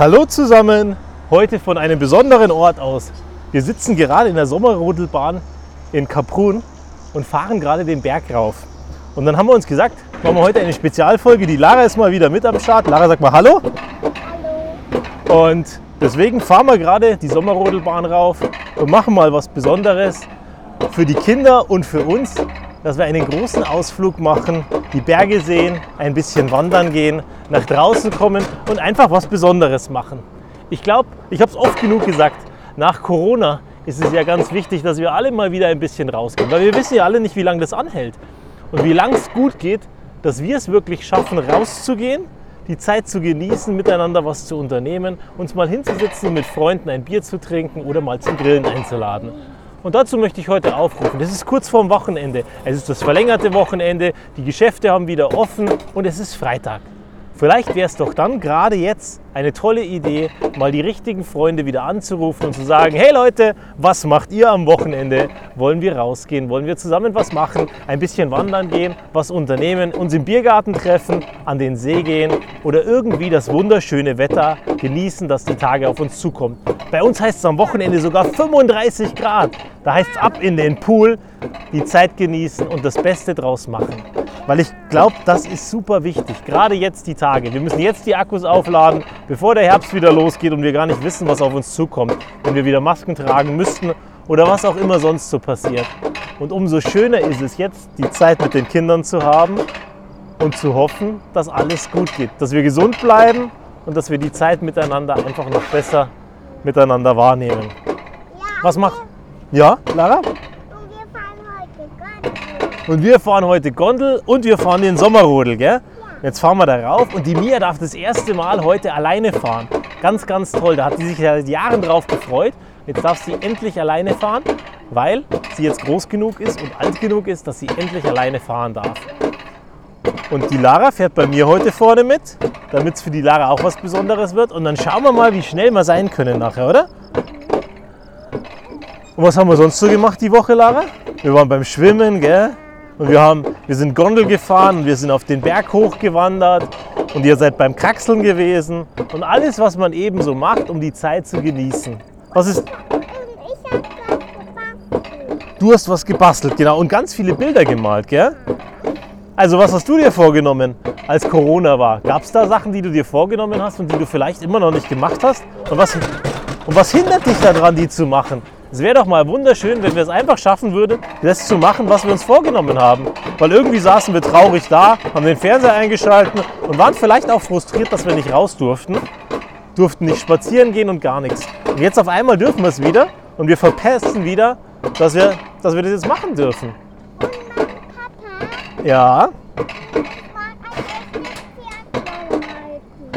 Hallo zusammen, heute von einem besonderen Ort aus. Wir sitzen gerade in der Sommerrodelbahn in Kaprun und fahren gerade den Berg rauf. Und dann haben wir uns gesagt, machen wir heute eine Spezialfolge. Die Lara ist mal wieder mit am Start. Lara, sag mal Hallo. Hallo. Und deswegen fahren wir gerade die Sommerrodelbahn rauf und machen mal was Besonderes für die Kinder und für uns, dass wir einen großen Ausflug machen, die Berge sehen, ein bisschen wandern gehen, nach draußen kommen und einfach was Besonderes machen. Ich glaube, ich habe es oft genug gesagt, nach Corona ist es ja ganz wichtig, dass wir alle mal wieder ein bisschen rausgehen, weil wir wissen ja alle nicht, wie lange das anhält und wie lange es gut geht, dass wir es wirklich schaffen, rauszugehen, die Zeit zu genießen, miteinander was zu unternehmen, uns mal hinzusitzen und mit Freunden ein Bier zu trinken oder mal zum Grillen einzuladen. Und dazu möchte ich heute aufrufen. Das ist kurz vorm Wochenende. Es ist das verlängerte Wochenende, die Geschäfte haben wieder offen und es ist Freitag. Vielleicht wäre es doch dann gerade jetzt eine tolle Idee, mal die richtigen Freunde wieder anzurufen und zu sagen, hey Leute, was macht ihr am Wochenende? Wollen wir rausgehen? Wollen wir zusammen was machen? Ein bisschen wandern gehen, was unternehmen, uns im Biergarten treffen, an den See gehen oder irgendwie das wunderschöne Wetter genießen, das die Tage auf uns zukommt. Bei uns heißt es am Wochenende sogar 35 Grad. Da heißt es ab in den Pool, die Zeit genießen und das Beste draus machen. Weil ich glaube, das ist super wichtig, gerade jetzt die Tage. Wir müssen jetzt die Akkus aufladen, bevor der Herbst wieder losgeht und wir gar nicht wissen, was auf uns zukommt, wenn wir wieder Masken tragen müssten oder was auch immer sonst so passiert. Und umso schöner ist es jetzt, die Zeit mit den Kindern zu haben und zu hoffen, dass alles gut geht, dass wir gesund bleiben und dass wir die Zeit miteinander einfach noch besser miteinander wahrnehmen. Was macht? Ja, Lara? und wir fahren heute Gondel. Und wir fahren heute Gondel und wir fahren den Sommerrodel, gell? Jetzt fahren wir da rauf und die Mia darf das erste Mal heute alleine fahren. Ganz, ganz toll. Da hat sie sich seit Jahren drauf gefreut. Jetzt darf sie endlich alleine fahren, weil sie jetzt groß genug ist und alt genug ist, dass sie endlich alleine fahren darf. Und die Lara fährt bei mir heute vorne mit, damit es für die Lara auch was Besonderes wird. Und dann schauen wir mal, wie schnell wir sein können nachher, oder? Und was haben wir sonst so gemacht die Woche, Lara? Wir waren beim Schwimmen, gell? Und wir, haben, wir sind Gondel gefahren und wir sind auf den Berg hochgewandert und ihr seid beim Kraxeln gewesen und alles, was man eben so macht, um die Zeit zu genießen. Was ist, du hast was gebastelt, genau, und ganz viele Bilder gemalt, gell? Also was hast du dir vorgenommen, als Corona war? Gab es da Sachen, die du dir vorgenommen hast und die du vielleicht immer noch nicht gemacht hast? Und was, und was hindert dich daran, die zu machen? Es wäre doch mal wunderschön, wenn wir es einfach schaffen würden, das zu machen, was wir uns vorgenommen haben. Weil irgendwie saßen wir traurig da, haben den Fernseher eingeschalten und waren vielleicht auch frustriert, dass wir nicht raus durften. Durften nicht spazieren gehen und gar nichts. Und jetzt auf einmal dürfen wir es wieder und wir verpesten wieder, dass wir, dass wir das jetzt machen dürfen. Papa Ja, war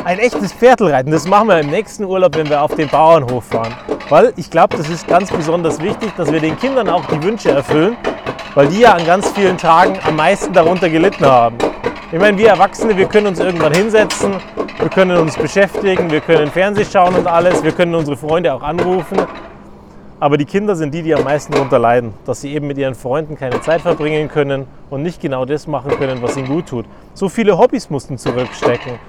ein echtes Pferd halten. echtes Pferdlreiten, das machen wir im nächsten Urlaub, wenn wir auf den Bauernhof fahren. Weil ich glaube, das ist ganz besonders wichtig, dass wir den Kindern auch die Wünsche erfüllen, weil die ja an ganz vielen Tagen am meisten darunter gelitten haben. Ich meine, wir Erwachsene, wir können uns irgendwann hinsetzen, wir können uns beschäftigen, wir können Fernsehen schauen und alles, wir können unsere Freunde auch anrufen. Aber die Kinder sind die, die am meisten darunter leiden, dass sie eben mit ihren Freunden keine Zeit verbringen können und nicht genau das machen können, was ihnen gut tut. So viele Hobbys mussten zurückstecken.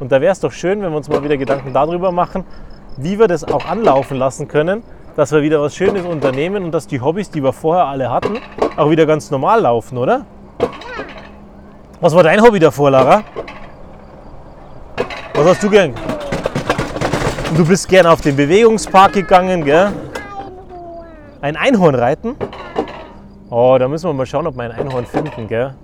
Und da wäre es doch schön, wenn wir uns mal wieder Gedanken darüber machen, wie wir das auch anlaufen lassen können, dass wir wieder was Schönes unternehmen und dass die Hobbys, die wir vorher alle hatten, auch wieder ganz normal laufen, oder? Was war dein Hobby davor, Lara? Was hast du gern? Du bist gern auf den Bewegungspark gegangen, gell? Ein Einhorn reiten? Oh, da müssen wir mal schauen, ob wir ein Einhorn finden, gell?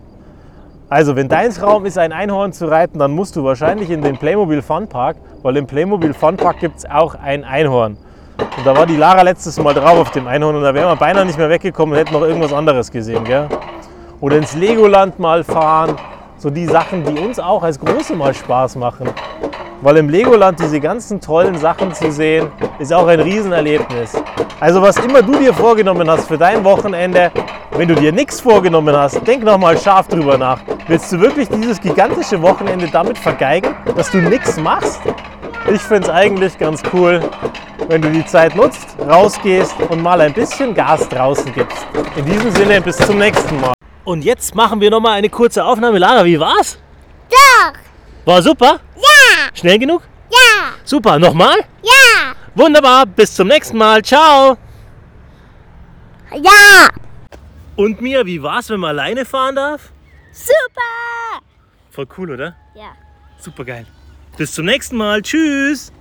Also, wenn dein Traum ist, ein Einhorn zu reiten, dann musst du wahrscheinlich in den Playmobil Fun Park, weil im Playmobil Fun Park gibt es auch ein Einhorn. Und da war die Lara letztes Mal drauf auf dem Einhorn und da wären wir beinahe nicht mehr weggekommen und hätten noch irgendwas anderes gesehen, gell? Oder ins Legoland mal fahren. So die Sachen, die uns auch als Große mal Spaß machen. Weil im Legoland diese ganzen tollen Sachen zu sehen, ist auch ein Riesenerlebnis. Also was immer du dir vorgenommen hast für dein Wochenende, wenn du dir nichts vorgenommen hast, denk nochmal scharf drüber nach. Willst du wirklich dieses gigantische Wochenende damit vergeigen, dass du nichts machst? Ich finde es eigentlich ganz cool, wenn du die Zeit nutzt, rausgehst und mal ein bisschen Gas draußen gibst. In diesem Sinne, bis zum nächsten Mal. Und jetzt machen wir nochmal eine kurze Aufnahme. Lara, wie war's? Doch. War super? Ja. Schnell genug? Ja. Super, nochmal? Ja. Wunderbar, bis zum nächsten Mal. Ciao. Ja. Und Mia, wie war's, wenn man alleine fahren darf? Super. Voll cool, oder? Ja. Super geil. Bis zum nächsten Mal. Tschüss.